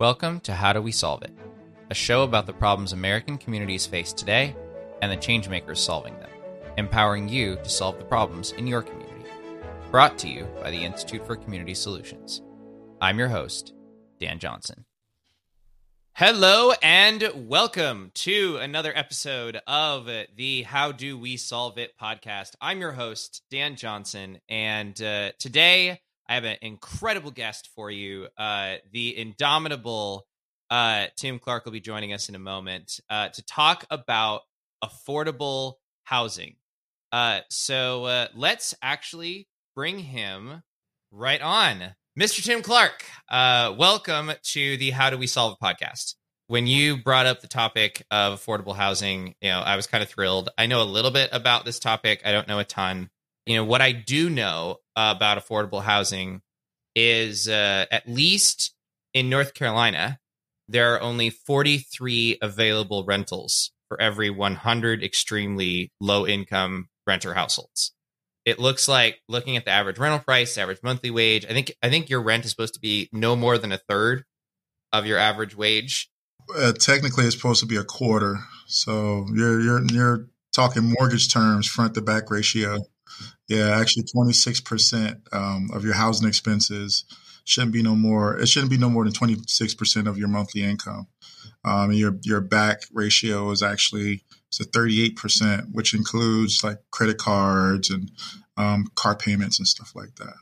Welcome to How Do We Solve It, a show about the problems American communities face today and the changemakers solving them, empowering you to solve the problems in your community. Brought to you by the Institute for Community Solutions. I'm your host, Dan Johnson. Hello and welcome to another episode of the How Do We Solve It podcast. I'm your host, Dan Johnson, and uh, today I have an incredible guest for you. Uh, the indomitable uh, Tim Clark will be joining us in a moment uh, to talk about affordable housing. Uh, so uh, let's actually bring him right on. Mr. Tim Clark, uh, welcome to the How Do We Solve podcast. When you brought up the topic of affordable housing, you know, I was kind of thrilled. I know a little bit about this topic. I don't know a ton you know what I do know about affordable housing is uh, at least in North Carolina there are only 43 available rentals for every 100 extremely low income renter households. It looks like looking at the average rental price, average monthly wage. I think I think your rent is supposed to be no more than a third of your average wage. Uh, technically, it's supposed to be a quarter. So you're you're you're talking mortgage terms, front to back ratio. Yeah, actually, twenty six percent um, of your housing expenses shouldn't be no more. It shouldn't be no more than twenty six percent of your monthly income. Um, your your back ratio is actually a thirty eight percent, which includes like credit cards and um, car payments and stuff like that.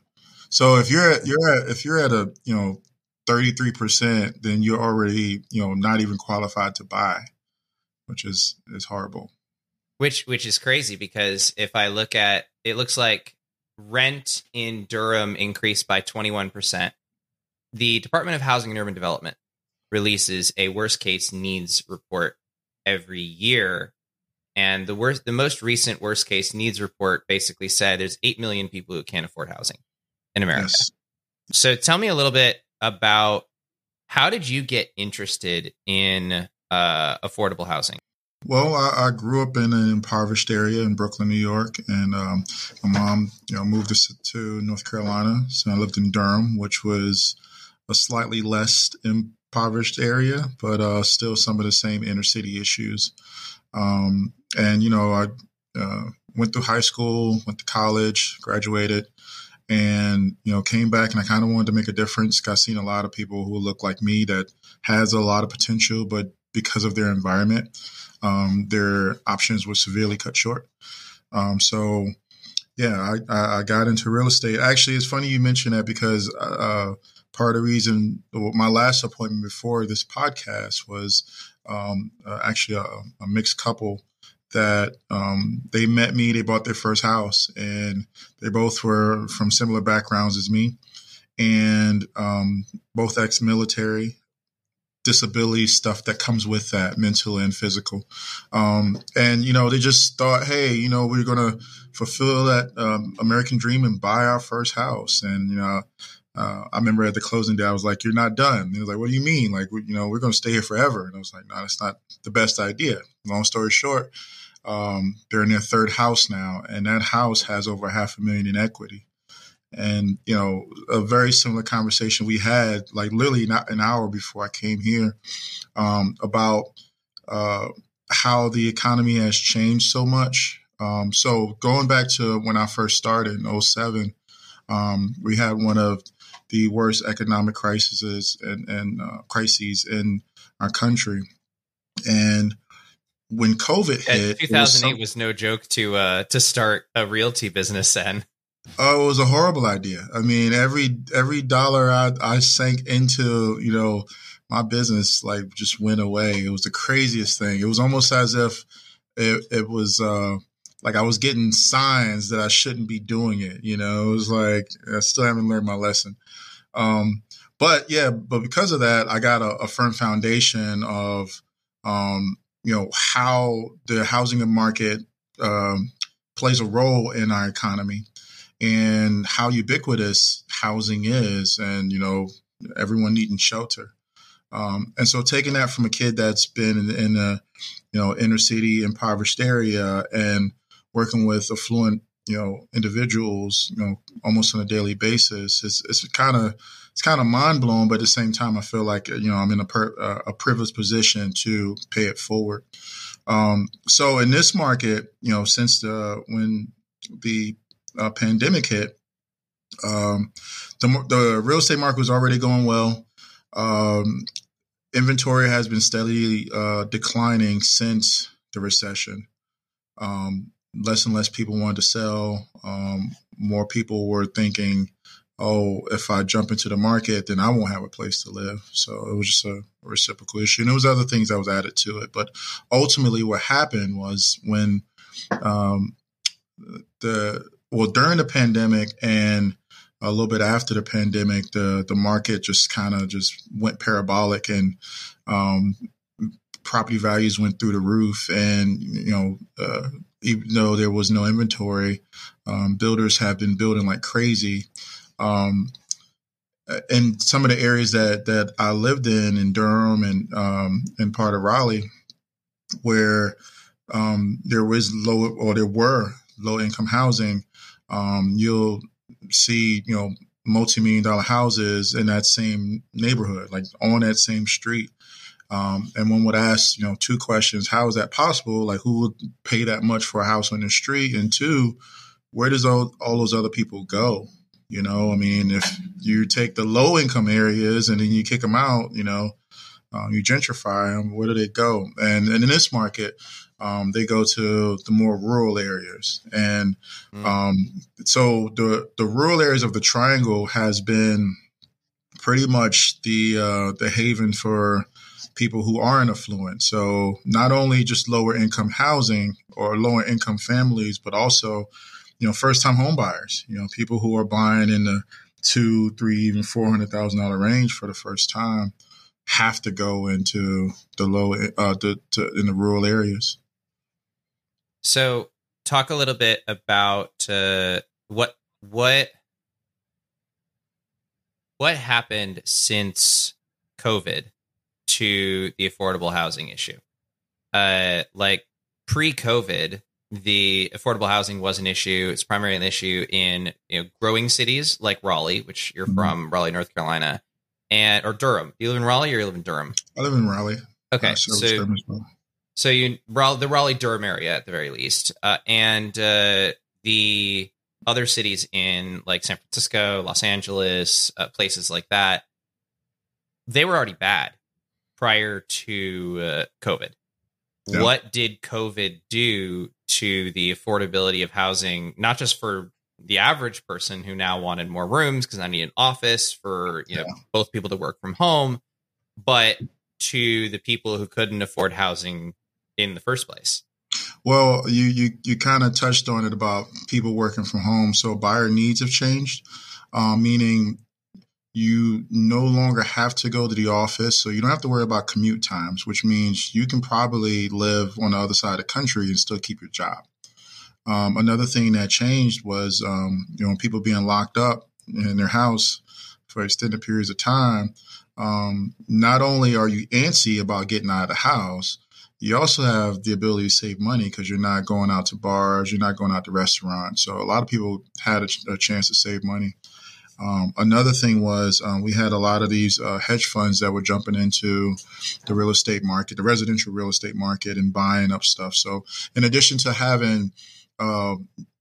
So if you're at, you're at, if you're at a you know thirty three percent, then you're already you know not even qualified to buy, which is is horrible which which is crazy because if I look at it looks like rent in Durham increased by 21%. The Department of Housing and Urban Development releases a worst case needs report every year and the worst the most recent worst case needs report basically said there's 8 million people who can't afford housing in America. Yes. So tell me a little bit about how did you get interested in uh, affordable housing? Well, I, I, grew up in an impoverished area in Brooklyn, New York, and um, my mom, you know, moved us to North Carolina. So I lived in Durham, which was a slightly less impoverished area, but uh, still some of the same inner city issues. Um, and you know, I uh, went through high school, went to college, graduated, and you know, came back, and I kind of wanted to make a difference. I've seen a lot of people who look like me that has a lot of potential, but because of their environment um, their options were severely cut short. Um, so, yeah, I, I, got into real estate. Actually, it's funny you mentioned that because uh, part of the reason my last appointment before this podcast was um, uh, actually a, a, mixed couple that um, they met me. They bought their first house, and they both were from similar backgrounds as me, and um, both ex-military disability stuff that comes with that, mental and physical. Um, and you know, they just thought, hey, you know, we're gonna fulfill that um, American dream and buy our first house. And you know, uh, I remember at the closing day, I was like, "You're not done." And he was like, "What do you mean? Like, you know, we're gonna stay here forever?" And I was like, "No, that's not the best idea." Long story short. Um, they're in their third house now, and that house has over half a million in equity and you know a very similar conversation we had like literally not an hour before i came here um, about uh, how the economy has changed so much. Um, so going back to when i first started in 07 um, we had one of the worst economic crises and, and uh, crises in our country. And when covid hit 2008 was, some- was, no joke to uh, to start a realty business then Oh, it was a horrible idea. I mean, every every dollar I, I sank into, you know, my business like just went away. It was the craziest thing. It was almost as if it, it was uh, like I was getting signs that I shouldn't be doing it. You know, it was like I still haven't learned my lesson. Um, but yeah, but because of that, I got a, a firm foundation of, um, you know, how the housing market um, plays a role in our economy and how ubiquitous housing is and you know everyone needing shelter um, and so taking that from a kid that's been in, in a you know inner city impoverished area and working with affluent you know individuals you know almost on a daily basis it's, it's kind of it's kind of mind blowing, but at the same time, I feel like you know I'm in a per, uh, a privileged position to pay it forward. Um, so in this market, you know, since the when the uh, pandemic hit, um, the the real estate market was already going well. Um, inventory has been steadily uh, declining since the recession. Um, less and less people wanted to sell. Um, more people were thinking, "Oh, if I jump into the market, then I won't have a place to live." So it was just a, reciprocal issue, and there was other things that was added to it. But ultimately, what happened was when um, the well during the pandemic and a little bit after the pandemic, the the market just kind of just went parabolic, and um, property values went through the roof. And you know, uh, even though there was no inventory, um, builders have been building like crazy. Um, in some of the areas that that I lived in in Durham and um, and part of Raleigh, where um, there was low or there were low income housing, um, you'll see, you know, multi-million dollar houses in that same neighborhood, like on that same street. Um, and one would ask, you know, two questions: How is that possible? Like, who would pay that much for a house on the street? And two, where does all, all those other people go? You know, I mean, if you take the low income areas and then you kick them out, you know, um, you gentrify them, where do they go? And, and in this market, um, they go to the more rural areas. And mm. um, so the the rural areas of the triangle has been pretty much the uh, the haven for people who aren't affluent. So not only just lower income housing or lower income families, but also you know first time home buyers. You know people who are buying in the two, three, even four hundred thousand dollar range for the first time have to go into the low uh, the, to, in the rural areas. So, talk a little bit about uh, what what what happened since COVID to the affordable housing issue. Uh, like pre-COVID, the affordable housing was an issue. It's primarily an issue in you know growing cities like Raleigh, which you're mm-hmm. from, Raleigh, North Carolina, and or Durham. Do you live in Raleigh or you live in Durham? I live in Raleigh. Okay, uh, so so you the Raleigh Durham area at the very least, uh, and uh, the other cities in like San Francisco, Los Angeles, uh, places like that, they were already bad prior to uh, COVID. Yeah. What did COVID do to the affordability of housing, not just for the average person who now wanted more rooms because I need an office for you know yeah. both people to work from home, but to the people who couldn't afford housing in the first place? Well, you you you kind of touched on it about people working from home. So buyer needs have changed, uh, meaning you no longer have to go to the office, so you don't have to worry about commute times, which means you can probably live on the other side of the country and still keep your job. Um, another thing that changed was um, you know people being locked up in their house for extended periods of time. Um, not only are you antsy about getting out of the house, you also have the ability to save money because you're not going out to bars, you're not going out to restaurants. So a lot of people had a, a chance to save money. Um, another thing was um, we had a lot of these uh, hedge funds that were jumping into the real estate market, the residential real estate market, and buying up stuff. So in addition to having uh,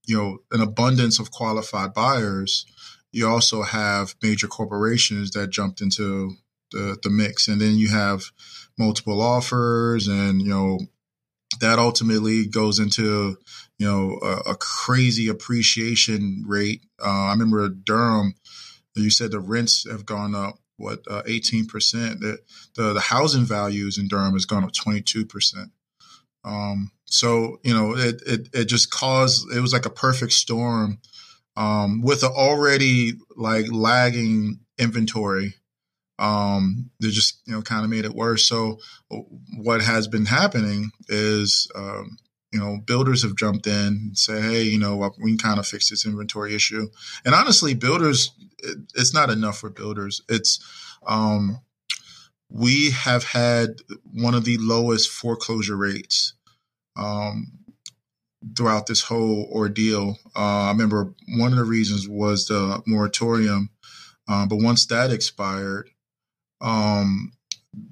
you know an abundance of qualified buyers, you also have major corporations that jumped into the, the mix, and then you have multiple offers, and you know that ultimately goes into you know a, a crazy appreciation rate. Uh, I remember Durham, you said the rents have gone up what uh, eighteen percent. The, the the housing values in Durham has gone up twenty two percent. Um, so you know it, it it just caused it was like a perfect storm um, with an already like lagging inventory um, they just you know kind of made it worse. So what has been happening is um, you know builders have jumped in and say, hey, you know we can kind of fix this inventory issue. And honestly, builders, it, it's not enough for builders. It's um, we have had one of the lowest foreclosure rates um, throughout this whole ordeal. Uh, I remember one of the reasons was the moratorium Um, but once that expired, um,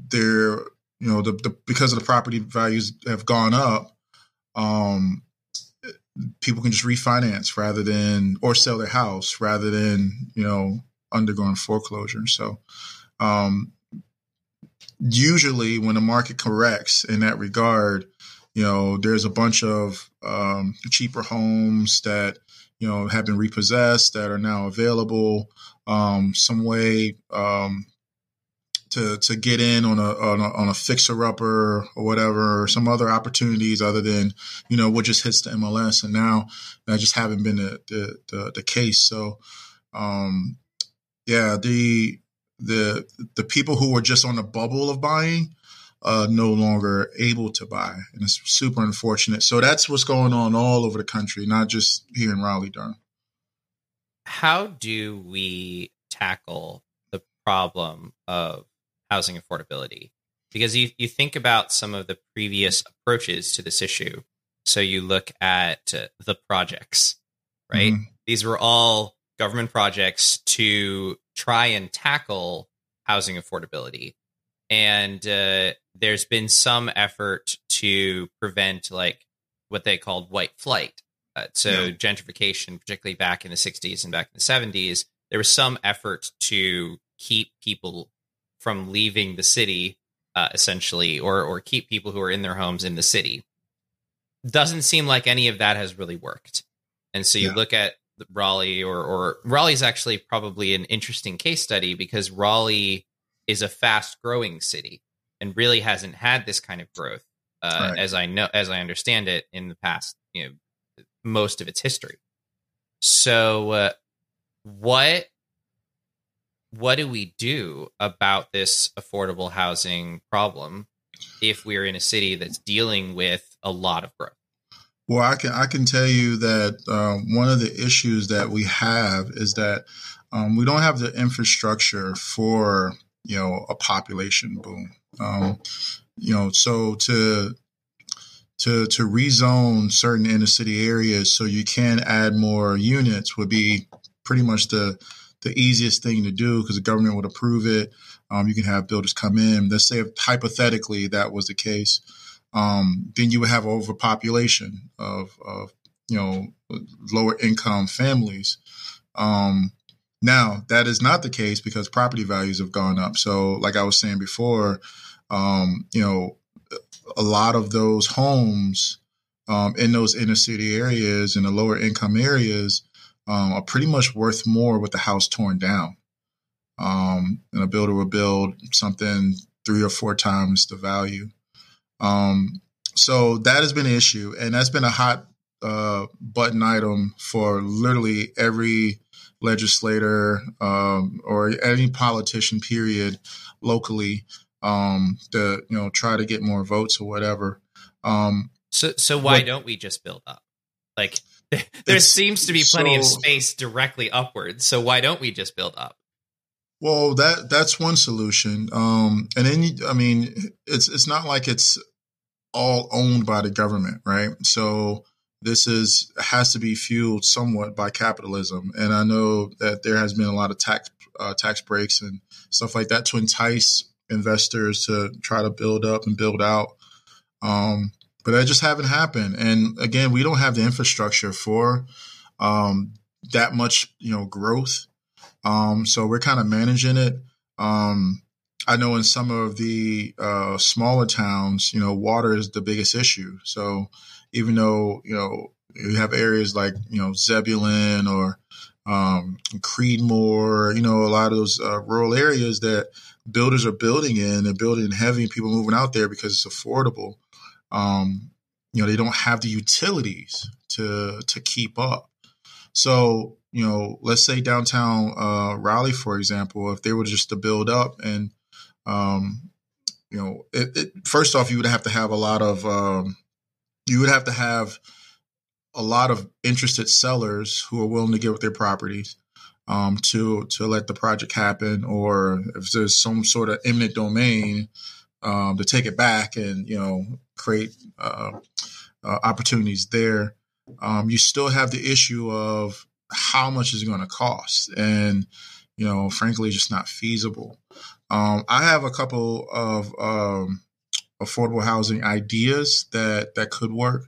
there, you know, the, the because of the property values have gone up, um, people can just refinance rather than or sell their house rather than you know undergoing foreclosure. So, um, usually when the market corrects in that regard, you know, there's a bunch of um, cheaper homes that you know have been repossessed that are now available. Um, some way um, to to get in on a on a, on a fixer upper or whatever, or some other opportunities other than you know what just hits the MLS, and now that just haven't been the the, the, the case. So, um, yeah, the the the people who were just on the bubble of buying uh, no longer able to buy, and it's super unfortunate. So that's what's going on all over the country, not just here in Raleigh, Durham. How do we tackle the problem of housing affordability? Because you you think about some of the previous approaches to this issue. So you look at uh, the projects, right? Mm-hmm. These were all government projects to try and tackle housing affordability and uh, there's been some effort to prevent like what they called white flight. Uh, so yeah. gentrification, particularly back in the 60s and back in the 70s, there was some effort to keep people from leaving the city, uh, essentially, or or keep people who are in their homes in the city. Doesn't seem like any of that has really worked. And so you yeah. look at Raleigh, or or Raleigh is actually probably an interesting case study because Raleigh is a fast growing city and really hasn't had this kind of growth uh, right. as I know as I understand it in the past you know most of its history. So uh, what what do we do about this affordable housing problem if we're in a city that's dealing with a lot of growth? Well, I can I can tell you that um, one of the issues that we have is that um, we don't have the infrastructure for you know a population boom. Um, you know, so to to to rezone certain inner city areas so you can add more units would be pretty much the the easiest thing to do because the government would approve it. Um, you can have builders come in. Let's say hypothetically that was the case, um, then you would have overpopulation of, of you know lower income families. Um, now, that is not the case because property values have gone up. So, like I was saying before, um, you know, a lot of those homes um, in those inner city areas and the lower income areas um, are pretty much worth more with the house torn down. Um, and a builder will build something three or four times the value. Um, so that has been an issue, and that's been a hot uh, button item for literally every legislator um, or any politician, period, locally, um, to you know try to get more votes or whatever. Um, so, so why but, don't we just build up? Like, there seems to be plenty so, of space directly upwards. So why don't we just build up? Well, that that's one solution. Um, and then, I mean, it's it's not like it's all owned by the government, right? So this is has to be fueled somewhat by capitalism. And I know that there has been a lot of tax uh, tax breaks and stuff like that to entice investors to try to build up and build out. Um, but that just haven't happened. And again, we don't have the infrastructure for um, that much, you know, growth. Um, so we're kind of managing it. Um, I know in some of the uh, smaller towns, you know, water is the biggest issue. So even though you know you have areas like you know Zebulon or um, Creedmoor, you know, a lot of those uh, rural areas that builders are building in, they're building heavy, and people moving out there because it's affordable. Um, you know, they don't have the utilities to to keep up. So, you know, let's say downtown uh, Raleigh, for example, if they were just to build up and, um, you know, it, it, first off, you would have to have a lot of um, you would have to have a lot of interested sellers who are willing to give up their properties um, to to let the project happen, or if there's some sort of eminent domain um, to take it back and you know create uh, uh, opportunities there. Um, you still have the issue of how much is it going to cost, and you know, frankly, just not feasible. Um, I have a couple of um, affordable housing ideas that that could work.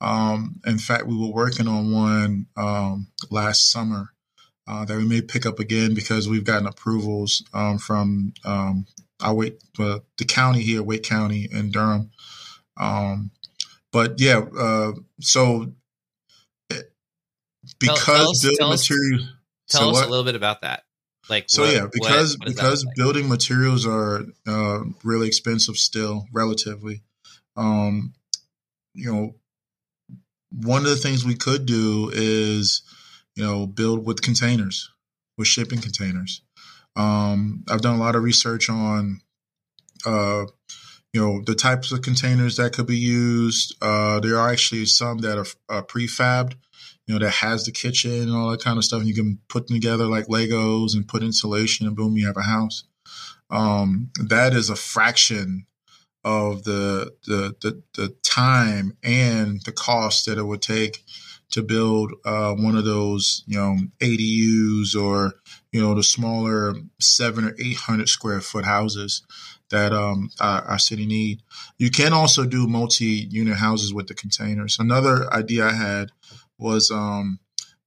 Um, in fact, we were working on one um, last summer uh, that we may pick up again because we've gotten approvals um, from um, our uh, the county here, Wake County and Durham. Um, but yeah, uh, so because tell, tell us, building tell materials. Us, tell so us what? a little bit about that. Like so, what, yeah, because what, what because like? building materials are uh, really expensive still, relatively. Um, you know, one of the things we could do is, you know, build with containers, with shipping containers. Um, I've done a lot of research on, uh, you know, the types of containers that could be used. Uh, there are actually some that are uh, prefabbed, you know, that has the kitchen and all that kind of stuff. And you can put them together like Legos and put insulation, and boom, you have a house. Um, that is a fraction of the, the the the time and the cost that it would take to build uh, one of those, you know, ADUs or you know the smaller seven or eight hundred square foot houses that um, our, our, city need. You can also do multi-unit houses with the containers. Another idea I had was um,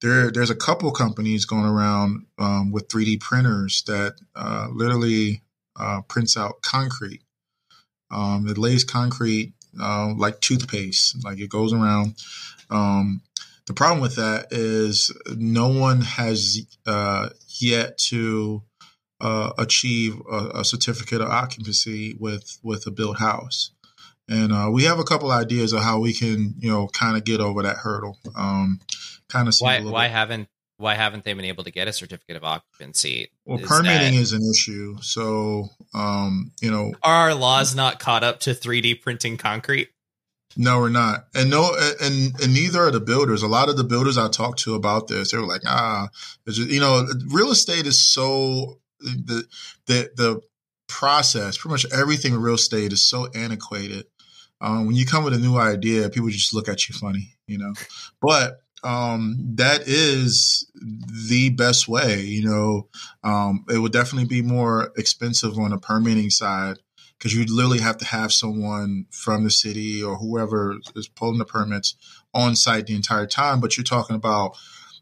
there. There's a couple companies going around um, with 3D printers that uh, literally uh, prints out concrete. Um, it lays concrete uh, like toothpaste, like it goes around. Um, the problem with that is no one has uh, yet to uh, achieve a, a, certificate of occupancy with with a built house. And uh, we have a couple ideas of how we can, you know, kind of get over that hurdle. Um, kind of why why bit. haven't why haven't they been able to get a certificate of occupancy? Well, is permitting that, is an issue. So, um, you know, are our laws not caught up to 3D printing concrete? No, we're not, and no, and and neither are the builders. A lot of the builders I talked to about this, they were like, ah, just, you know, real estate is so the the the process, pretty much everything in real estate is so antiquated. Um, when you come with a new idea, people just look at you funny, you know. But um, that is the best way. You know, um, it would definitely be more expensive on the permitting side because you'd literally have to have someone from the city or whoever is pulling the permits on site the entire time. But you're talking about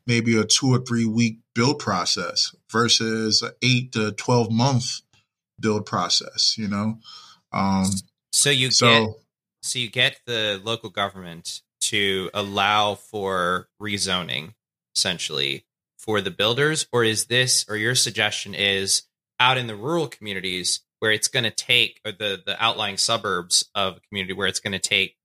maybe a two or three week build process versus an eight to 12 month build process, you know? Um, so you so, get, so you get the local government to allow for rezoning essentially for the builders, or is this, or your suggestion is out in the rural communities where it's going to take, or the, the outlying suburbs of a community where it's going to take,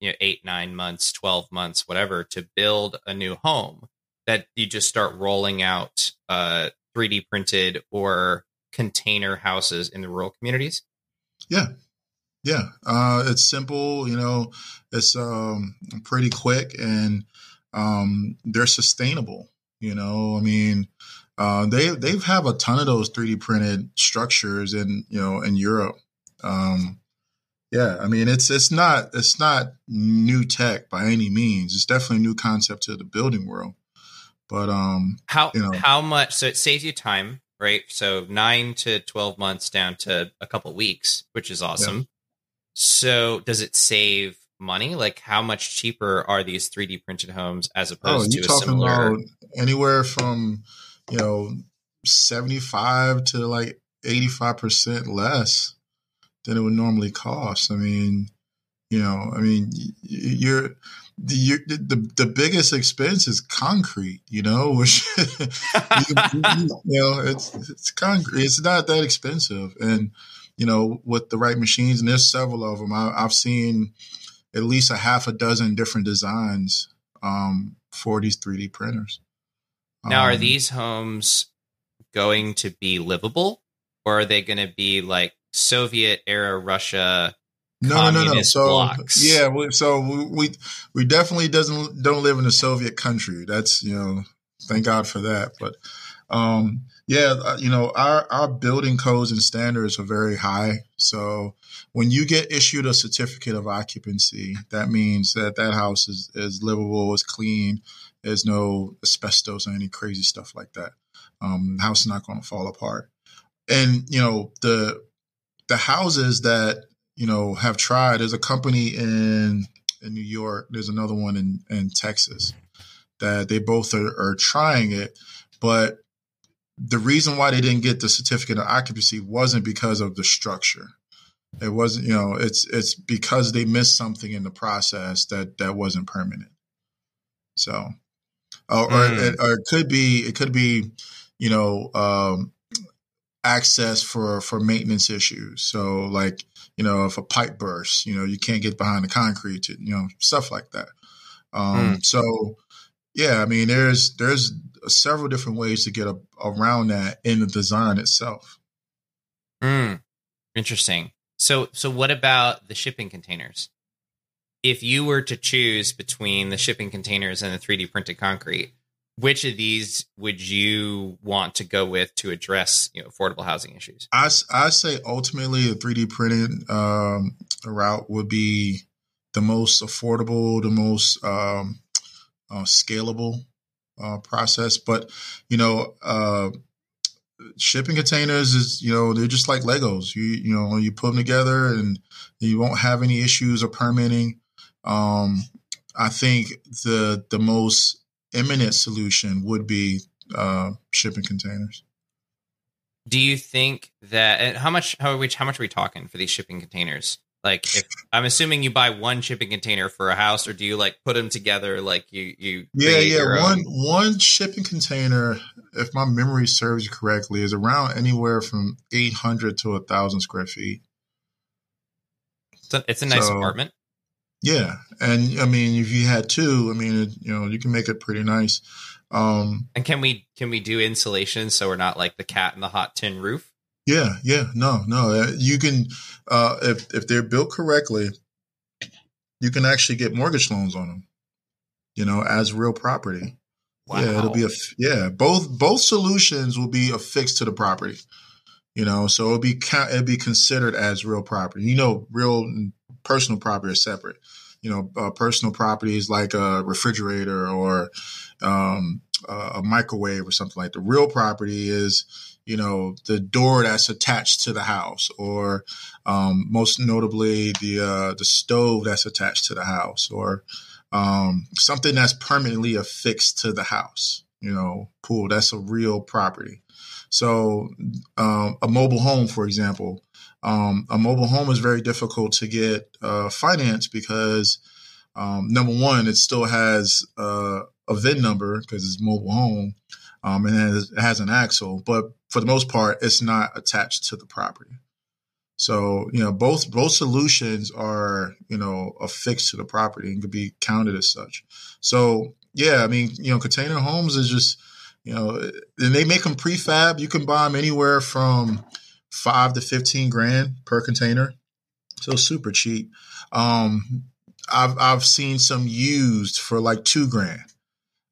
you know, eight, nine months, 12 months, whatever, to build a new home that you just start rolling out uh, 3D printed or container houses in the rural communities? Yeah. Yeah. Uh, it's simple, you know, it's um, pretty quick and um, they're sustainable. You know, I mean, uh, they they have have a ton of those 3D printed structures in you know in Europe. Um, yeah, I mean it's it's not it's not new tech by any means. It's definitely a new concept to the building world. But um, how you know, how much? So it saves you time, right? So nine to twelve months down to a couple weeks, which is awesome. Yeah. So does it save money? Like how much cheaper are these three D printed homes as opposed oh, to a similar? About anywhere from you know seventy five to like eighty five percent less than it would normally cost. I mean, you know, I mean, you're the, the the biggest expense is concrete, you know, which you, you, know it's it's concrete. It's not that expensive, and you know, with the right machines, and there's several of them. I, have seen at least a half a dozen different designs um, for these 3D printers. Now, um, are these homes going to be livable, or are they going to be like Soviet era Russia? No, no, no, no. So blocks. yeah, we, so we we definitely doesn't don't live in a Soviet country. That's you know, thank God for that. But um, yeah, uh, you know, our our building codes and standards are very high. So when you get issued a certificate of occupancy, that means that that house is is livable, is clean. There's no asbestos or any crazy stuff like that. Um, the house is not going to fall apart. And you know the the houses that you know have tried. There's a company in in New York. There's another one in in Texas that they both are, are trying it, but the reason why they didn't get the certificate of occupancy wasn't because of the structure. It wasn't, you know, it's it's because they missed something in the process that that wasn't permanent. So, or, mm. or, it, or it could be it could be, you know, um, access for for maintenance issues. So, like, you know, if a pipe bursts, you know, you can't get behind the concrete, to, you know, stuff like that. Um, mm. So, yeah, I mean, there's there's several different ways to get a, around that in the design itself. Mm, interesting. So, so what about the shipping containers? If you were to choose between the shipping containers and the 3D printed concrete, which of these would you want to go with to address you know affordable housing issues? I I say ultimately a 3D printed um, route would be the most affordable, the most um, uh, scalable uh, process. But you know, uh, shipping containers is you know they're just like Legos. You you know you put them together and you won't have any issues or permitting. Um, I think the the most imminent solution would be uh, shipping containers. Do you think that how much how much how much are we talking for these shipping containers? Like, if I'm assuming you buy one shipping container for a house, or do you like put them together? Like you, you yeah, yeah. One one shipping container, if my memory serves you correctly, is around anywhere from 800 to a thousand square feet. So it's a nice so, apartment. Yeah, and I mean, if you had two, I mean, you know, you can make it pretty nice. Um, and can we can we do insulation so we're not like the cat in the hot tin roof? Yeah, yeah, no, no. Uh, you can uh, if if they're built correctly, you can actually get mortgage loans on them. You know, as real property. Wow. Yeah, it'll be a yeah. Both both solutions will be affixed to the property. You know, so it'll be it'll be considered as real property. You know, real personal property are separate. You know, uh, personal property is like a refrigerator or um, a microwave or something like. The real property is you know, the door that's attached to the house, or um, most notably the uh, the stove that's attached to the house, or um, something that's permanently affixed to the house. You know, pool that's a real property. So um, a mobile home, for example, um, a mobile home is very difficult to get uh, financed because um, number one, it still has uh, a VIN number because it's mobile home um, and it has, it has an axle, but for the most part, it's not attached to the property. So, you know, both both solutions are, you know, affixed to the property and could be counted as such. So, yeah, I mean, you know, container homes is just, you know, and they make them prefab. You can buy them anywhere from five to fifteen grand per container, so super cheap. Um, I've I've seen some used for like two grand.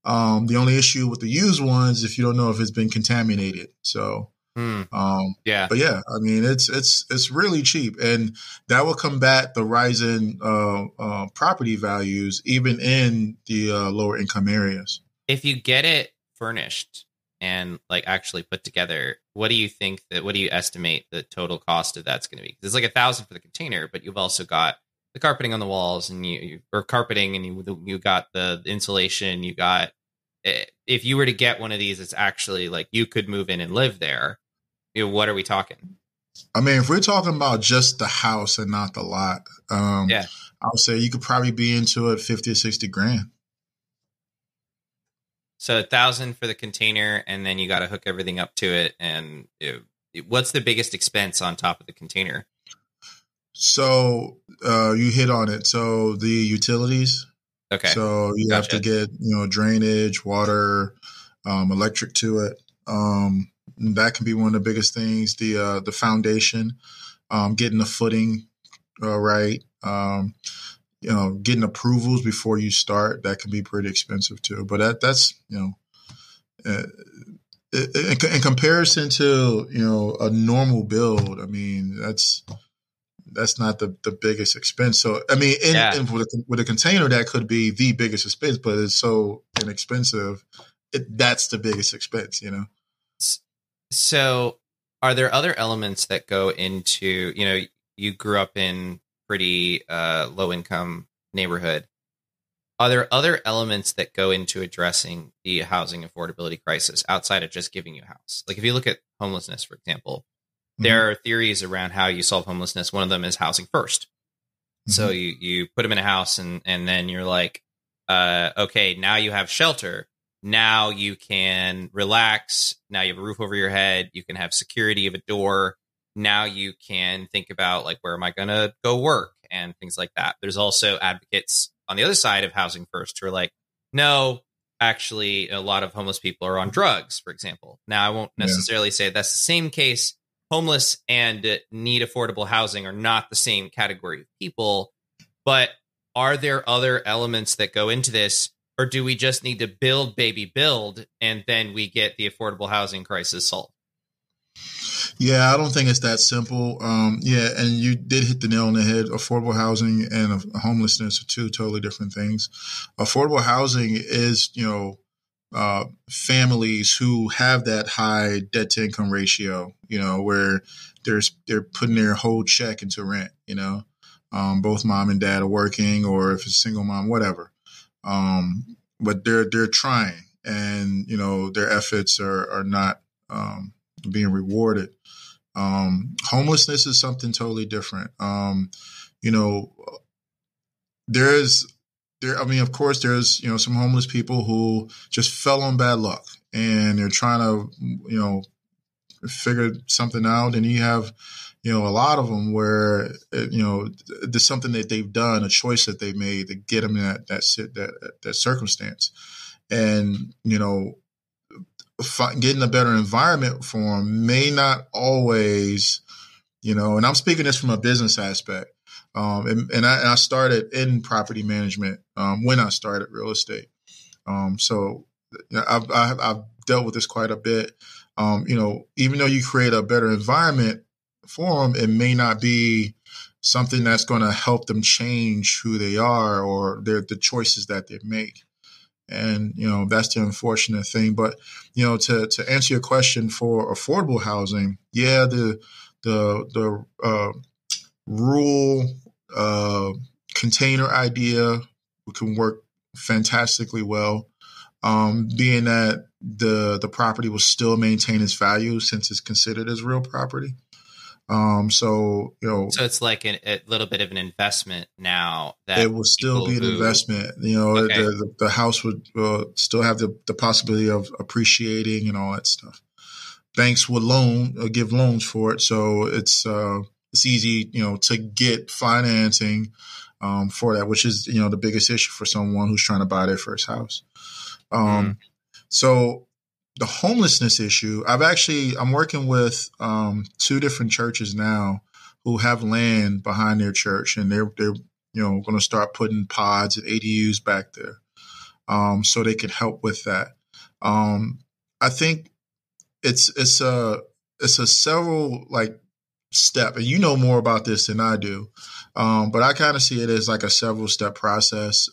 Um, the only issue with the used ones, if you don't know if it's been contaminated. So, mm. um, yeah, but yeah, I mean, it's, it's, it's really cheap and that will combat the rising, uh, uh, property values, even in the, uh, lower income areas. If you get it furnished and like actually put together, what do you think that, what do you estimate the total cost of that's going to be? There's like a thousand for the container, but you've also got the carpeting on the walls and you, you or carpeting and you you got the insulation you got eh, if you were to get one of these it's actually like you could move in and live there. You know, what are we talking? I mean if we're talking about just the house and not the lot um yeah. I would say you could probably be into it 50 or 60 grand so a thousand for the container and then you got to hook everything up to it and it, what's the biggest expense on top of the container so uh, you hit on it. So the utilities. Okay. So you gotcha. have to get you know drainage, water, um, electric to it. Um, that can be one of the biggest things. The uh, the foundation, um, getting the footing uh, right. Um, you know, getting approvals before you start that can be pretty expensive too. But that that's you know. Uh, in, in comparison to you know a normal build, I mean that's that's not the, the biggest expense. So I mean, in, yeah. in with, a, with, a, container, that could be the biggest expense, but it's so inexpensive. It, that's the biggest expense, you know. So, are there other elements that go into, you know, you grew up in pretty uh, low income neighborhood. Are there other elements that go into addressing the housing affordability crisis outside of just giving you a house? Like if you look at homelessness, for example, mm-hmm. there are theories around how you solve homelessness. One of them is housing 1st mm-hmm. So you you put them in a house and and then you're like, uh, okay, now you have shelter. Now you can relax. Now you have a roof over your head. You can have security of a door. Now you can think about like where am I going to go work and things like that. There's also advocates on the other side of housing first who are like, no, actually, a lot of homeless people are on drugs, for example. Now, I won't necessarily yeah. say that's the same case. Homeless and need affordable housing are not the same category of people, but are there other elements that go into this? Or do we just need to build, baby, build, and then we get the affordable housing crisis solved? Yeah, I don't think it's that simple. Um, yeah, and you did hit the nail on the head. Affordable housing and homelessness are two totally different things. Affordable housing is, you know, uh, families who have that high debt to income ratio, you know, where there's they're putting their whole check into rent, you know, um, both mom and dad are working, or if it's single mom, whatever. Um, but they're they're trying, and you know their efforts are are not um, being rewarded. Um, homelessness is something totally different. Um, you know, there's there. I mean, of course, there's you know some homeless people who just fell on bad luck and they're trying to you know figure something out, and you have you know a lot of them where you know there's something that they've done, a choice that they made to get them in that that that that circumstance, and you know getting a better environment for them may not always, you know, and I'm speaking this from a business aspect. Um, and, and, I, and, I, started in property management um, when I started real estate. Um, so you know, I've, I've, dealt with this quite a bit. Um, you know, even though you create a better environment for them, it may not be something that's going to help them change who they are or their the choices that they make and you know that's the unfortunate thing. But you know to to answer your question for affordable housing yeah the the the uh, rural uh, container idea can work fantastically well. Um, being that the the property will still maintain its value since it's considered as real property um, so you know, so it's like an, a little bit of an investment now. That it will still be an who, investment. You know, okay. the, the, the house would uh, still have the, the possibility of appreciating and all that stuff. Banks would loan uh, give loans for it, so it's uh, it's easy, you know, to get financing um, for that, which is you know the biggest issue for someone who's trying to buy their first house. Um, mm. So the homelessness issue, I've actually I'm working with um, two different churches now who have land behind their church, and they're they're you know going to start putting pods and ADUs back there, um, so they can help with that. Um, I think it's it's a it's a several like step, and you know more about this than I do, um, but I kind of see it as like a several step process.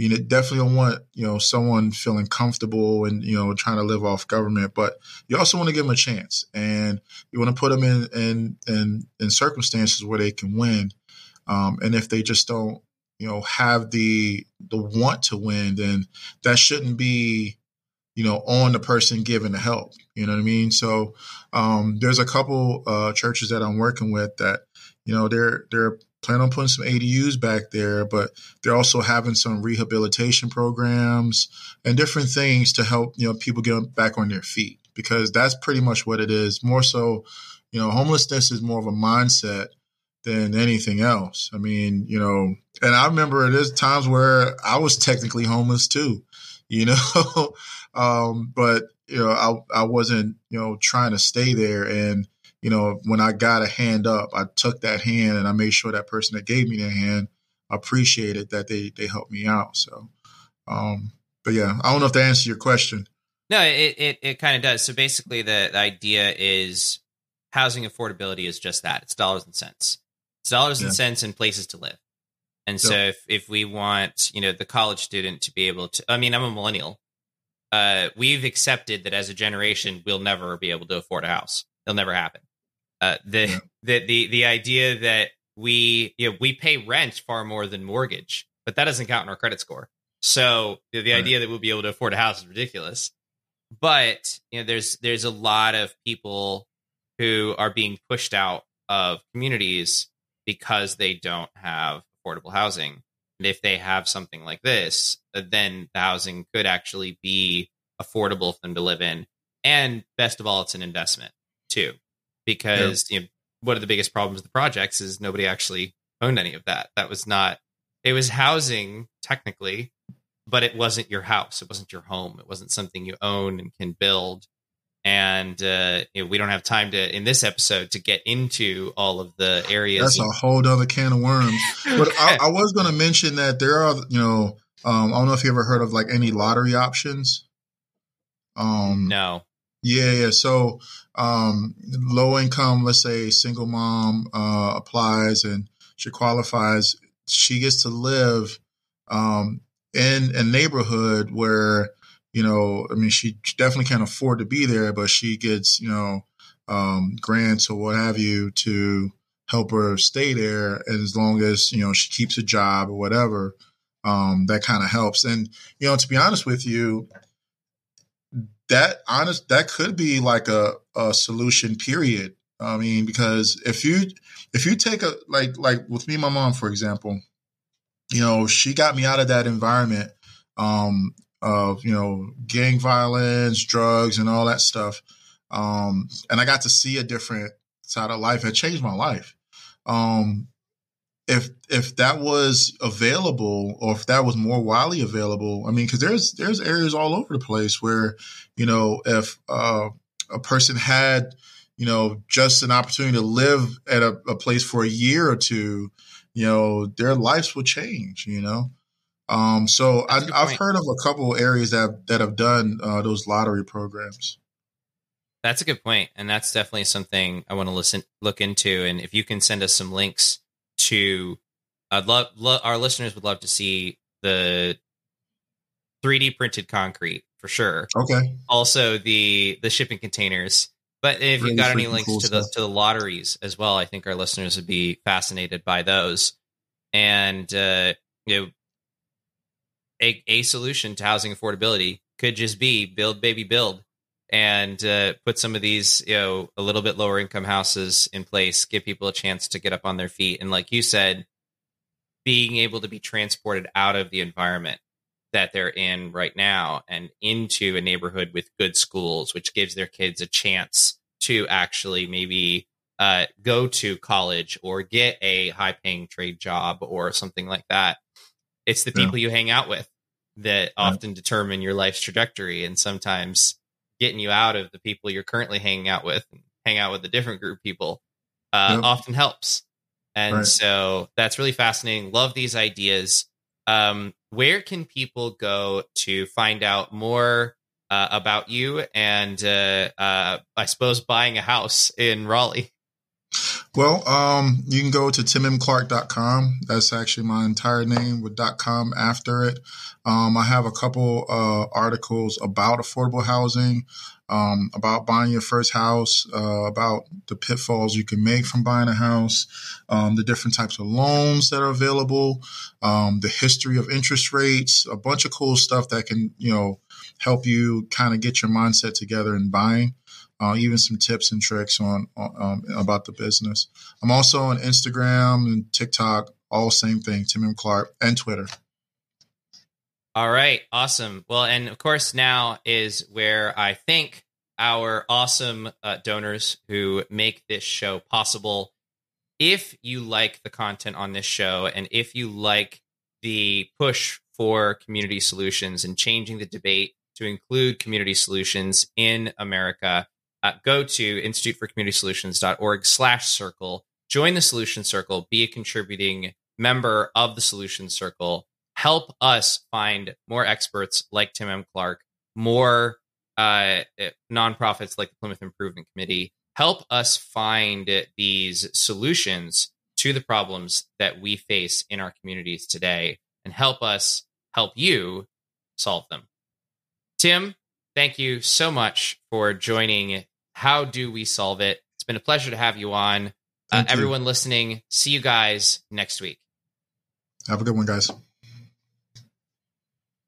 You definitely don't want you know someone feeling comfortable and you know trying to live off government, but you also want to give them a chance, and you want to put them in in in, in circumstances where they can win. Um, and if they just don't you know have the the want to win, then that shouldn't be you know on the person giving the help. You know what I mean? So um, there's a couple uh, churches that I'm working with that you know they're they're plan on putting some ADUs back there, but they're also having some rehabilitation programs and different things to help you know people get back on their feet because that's pretty much what it is. More so, you know, homelessness is more of a mindset than anything else. I mean, you know, and I remember there's times where I was technically homeless too, you know, um, but you know, I I wasn't you know trying to stay there and you know, when I got a hand up, I took that hand and I made sure that person that gave me their hand appreciated that they they helped me out. So, um, but yeah, I don't know if that answers your question. No, it it, it kind of does. So basically, the, the idea is housing affordability is just that. It's dollars and cents. It's dollars yeah. and cents and places to live. And so if, if we want, you know, the college student to be able to, I mean, I'm a millennial. uh, we've accepted that as a generation, we'll never be able to afford a house. It'll never happen. Uh, the, yeah. the the the idea that we you know we pay rent far more than mortgage, but that doesn't count in our credit score. So the, the right. idea that we'll be able to afford a house is ridiculous. But you know, there's there's a lot of people who are being pushed out of communities because they don't have affordable housing. And if they have something like this, then the housing could actually be affordable for them to live in. And best of all, it's an investment too, because yeah. you know, one of the biggest problems with the projects is nobody actually owned any of that. That was not, it was housing technically, but it wasn't your house. It wasn't your home. It wasn't something you own and can build. And uh, you know, we don't have time to in this episode to get into all of the areas. That's a whole other can of worms. But I, I was going to mention that there are, you know, um, I don't know if you ever heard of like any lottery options. Um, no. Yeah, yeah. So, um, low income, let's say single mom uh, applies and she qualifies. She gets to live um, in a neighborhood where you know, I mean, she definitely can't afford to be there, but she gets, you know, um, grants or what have you to help her stay there. And as long as, you know, she keeps a job or whatever, um, that kind of helps. And, you know, to be honest with you, that honest, that could be like a, a solution period. I mean, because if you, if you take a, like, like with me my mom, for example, you know, she got me out of that environment. Um, of you know gang violence, drugs, and all that stuff. Um, and I got to see a different side of life. It changed my life. Um, if if that was available, or if that was more widely available, I mean, because there's there's areas all over the place where you know if uh, a person had you know just an opportunity to live at a, a place for a year or two, you know, their lives would change. You know. Um, so I, have heard of a couple areas that that have done uh, those lottery programs. That's a good point, and that's definitely something I want to listen look into. And if you can send us some links to, I'd love, love our listeners would love to see the 3D printed concrete for sure. Okay. Also the the shipping containers. But if you've got any links cool to the to the lotteries as well, I think our listeners would be fascinated by those. And uh, you know, a, a solution to housing affordability could just be build baby build and uh, put some of these you know a little bit lower income houses in place give people a chance to get up on their feet and like you said being able to be transported out of the environment that they're in right now and into a neighborhood with good schools which gives their kids a chance to actually maybe uh, go to college or get a high paying trade job or something like that it's the people yeah. you hang out with that often determine your life's trajectory. And sometimes getting you out of the people you're currently hanging out with and hang out with a different group of people uh, yep. often helps. And right. so that's really fascinating. Love these ideas. Um, where can people go to find out more uh, about you and uh, uh I suppose buying a house in Raleigh? Well, um, you can go to timmclark.com. That's actually my entire name with .com after it. Um, I have a couple uh, articles about affordable housing, um, about buying your first house, uh, about the pitfalls you can make from buying a house, um, the different types of loans that are available, um, the history of interest rates, a bunch of cool stuff that can, you know, help you kind of get your mindset together in buying uh, even some tips and tricks on, um, about the business. I'm also on Instagram and TikTok, all same thing, Tim M. Clark, and Twitter. All right, awesome. Well, and of course, now is where I thank our awesome uh, donors who make this show possible. If you like the content on this show, and if you like the push for community solutions and changing the debate to include community solutions in America, uh, go to instituteforcommunitysolutions.org slash circle, join the solution circle, be a contributing member of the solution circle, help us find more experts like Tim M. Clark, more uh, nonprofits like the Plymouth Improvement Committee, help us find these solutions to the problems that we face in our communities today and help us help you solve them. Tim, thank you so much for joining. How do we solve it? It's been a pleasure to have you on. Uh, Thank you. everyone listening, see you guys next week. Have a good one, guys.